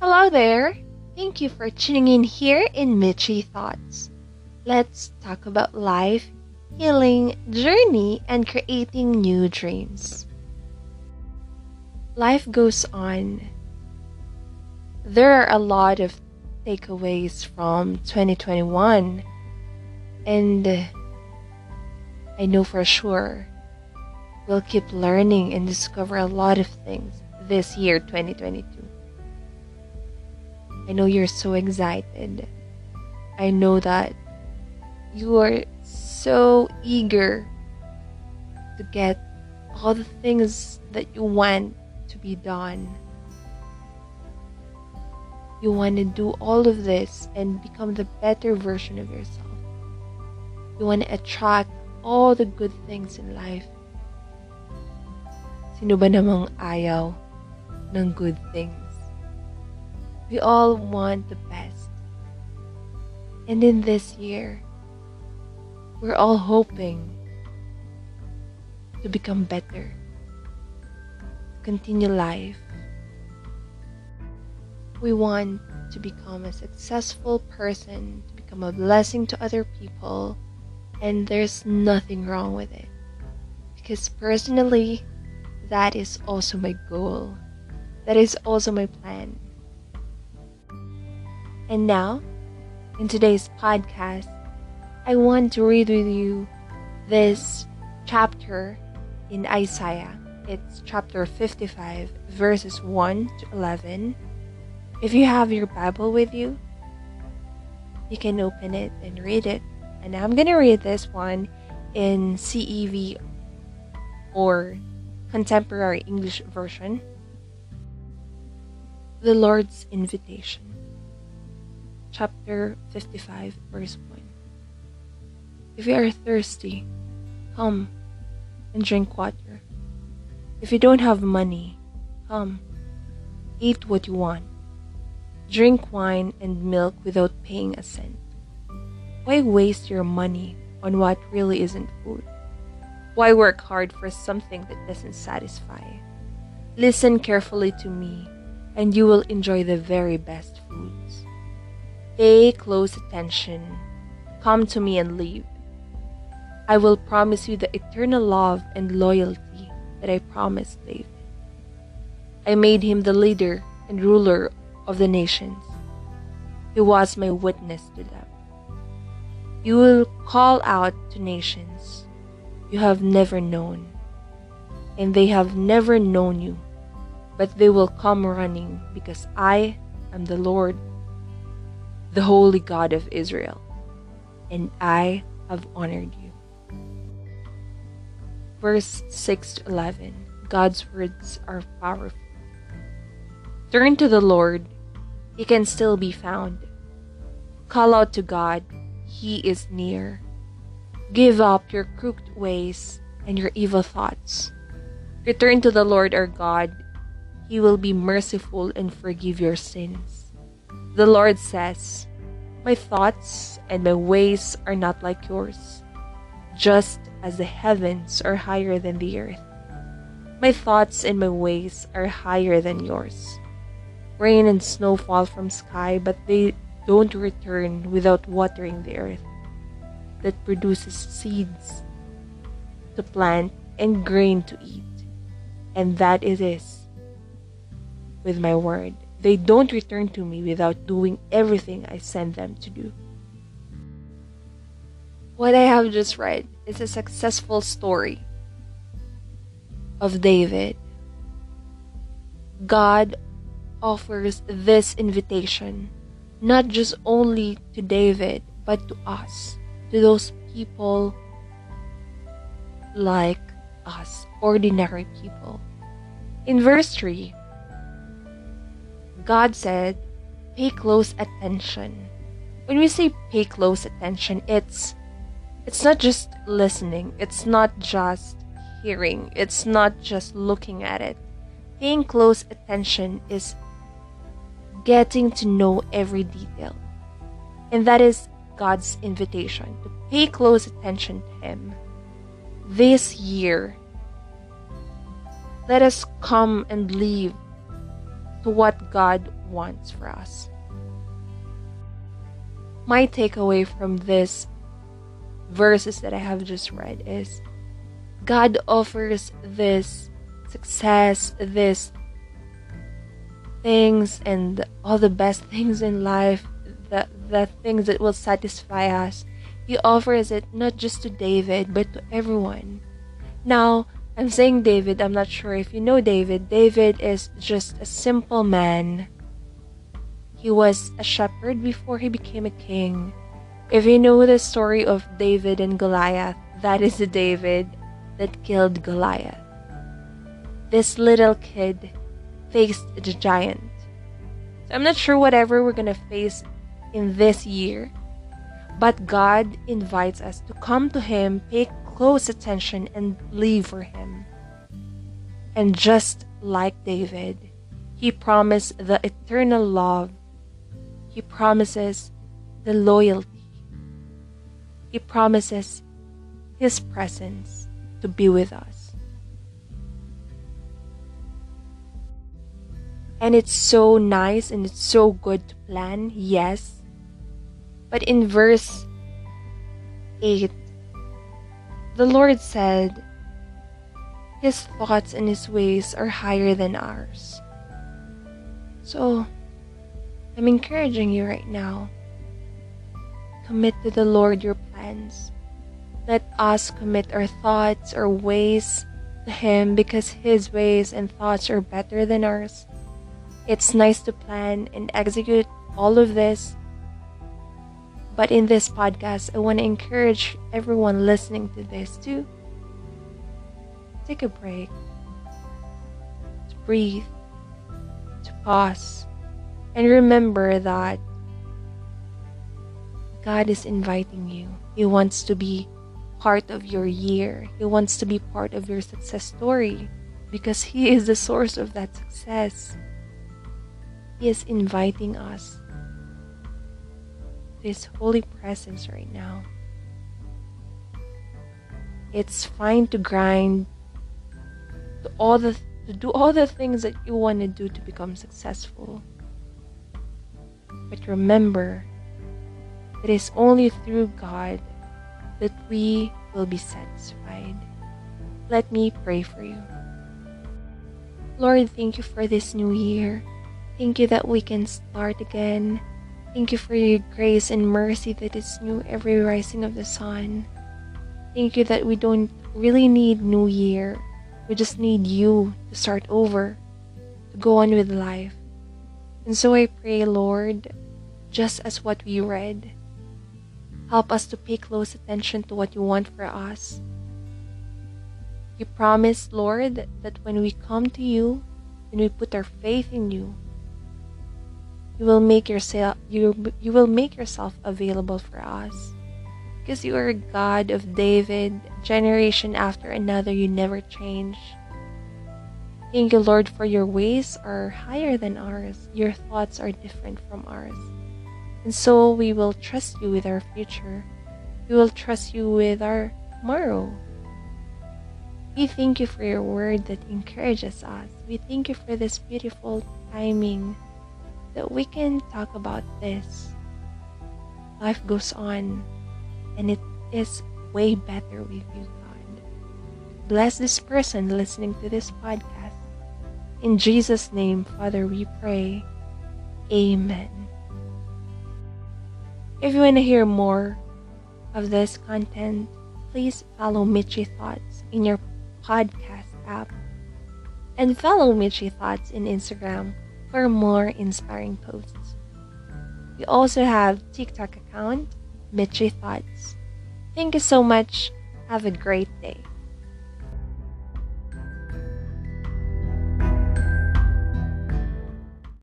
Hello there. Thank you for tuning in here in Michi Thoughts. Let's talk about life, healing, journey, and creating new dreams. Life goes on. There are a lot of takeaways from 2021, and I know for sure we'll keep learning and discover a lot of things this year, 2022. I know you're so excited. I know that you are so eager to get all the things that you want to be done. You want to do all of this and become the better version of yourself. You want to attract all the good things in life. Sino ba namang ayaw ng good things? We all want the best. And in this year, we're all hoping to become better, to continue life. We want to become a successful person, to become a blessing to other people, and there's nothing wrong with it. Because personally, that is also my goal. That is also my plan. And now, in today's podcast, I want to read with you this chapter in Isaiah. It's chapter 55, verses 1 to 11. If you have your Bible with you, you can open it and read it. And I'm going to read this one in CEV or Contemporary English Version. The Lord's Invitation chapter 55, verse 1. If you are thirsty, come and drink water. If you don't have money, come, eat what you want. Drink wine and milk without paying a cent. Why waste your money on what really isn't food? Why work hard for something that doesn't satisfy? Listen carefully to me, and you will enjoy the very best foods. Pay close attention. Come to me and leave. I will promise you the eternal love and loyalty that I promised David. I made him the leader and ruler of the nations. He was my witness to them. You will call out to nations you have never known, and they have never known you, but they will come running because I am the Lord the holy God of Israel, and I have honored you. Verse 6 to 11 God's words are powerful. Turn to the Lord, He can still be found. Call out to God, He is near. Give up your crooked ways and your evil thoughts. Return to the Lord our God, He will be merciful and forgive your sins. The Lord says, My thoughts and my ways are not like yours, just as the heavens are higher than the earth. My thoughts and my ways are higher than yours. Rain and snow fall from sky, but they don't return without watering the earth that produces seeds to plant and grain to eat. And that it is with my word. They don't return to me without doing everything I send them to do. What I have just read is a successful story of David. God offers this invitation not just only to David, but to us, to those people like us, ordinary people. In verse 3, God said, pay close attention. When we say pay close attention, it's it's not just listening, it's not just hearing, it's not just looking at it. Paying close attention is getting to know every detail. And that is God's invitation to pay close attention to Him. This year, let us come and live to what God wants for us. My takeaway from this verses that I have just read is God offers this success, this things and all the best things in life, the things that will satisfy us. He offers it not just to David, but to everyone. Now, I'm saying David, I'm not sure if you know David. David is just a simple man. He was a shepherd before he became a king. If you know the story of David and Goliath, that is the David that killed Goliath. This little kid faced the giant. So I'm not sure whatever we're gonna face in this year, but God invites us to come to Him, pay close attention, and live for Him. And just like David, He promised the eternal love, He promises the loyalty, He promises His presence to be with us. And it's so nice and it's so good to plan, yes. But in verse 8, the Lord said, His thoughts and His ways are higher than ours. So, I'm encouraging you right now. Commit to the Lord your plans. Let us commit our thoughts, our ways to Him because His ways and thoughts are better than ours. It's nice to plan and execute all of this. But in this podcast, I want to encourage everyone listening to this to take a break, to breathe, to pause, and remember that God is inviting you. He wants to be part of your year, He wants to be part of your success story because He is the source of that success. He is inviting us His holy presence right now. It's fine to grind to all the to do all the things that you want to do to become successful. But remember, it is only through God that we will be satisfied. Let me pray for you. Lord, thank you for this new year. Thank you that we can start again. Thank you for your grace and mercy that is new every rising of the sun. Thank you that we don't really need new year. We just need you to start over, to go on with life. And so I pray, Lord, just as what we read, help us to pay close attention to what you want for us. You promised, Lord, that when we come to you and we put our faith in you, you will make yourself you you will make yourself available for us. Because you are a God of David, generation after another, you never change. Thank you, Lord, for your ways are higher than ours. Your thoughts are different from ours. And so we will trust you with our future. We will trust you with our tomorrow. We thank you for your word that encourages us. We thank you for this beautiful timing that we can talk about this. Life goes on, and it is way better with you, God. Bless this person listening to this podcast. In Jesus' name, Father, we pray. Amen. If you want to hear more of this content, please follow Mitchy Thoughts in your podcast app and follow Mitchy Thoughts in Instagram for more inspiring posts. We also have TikTok account, Mitchy Thoughts. Thank you so much. Have a great day.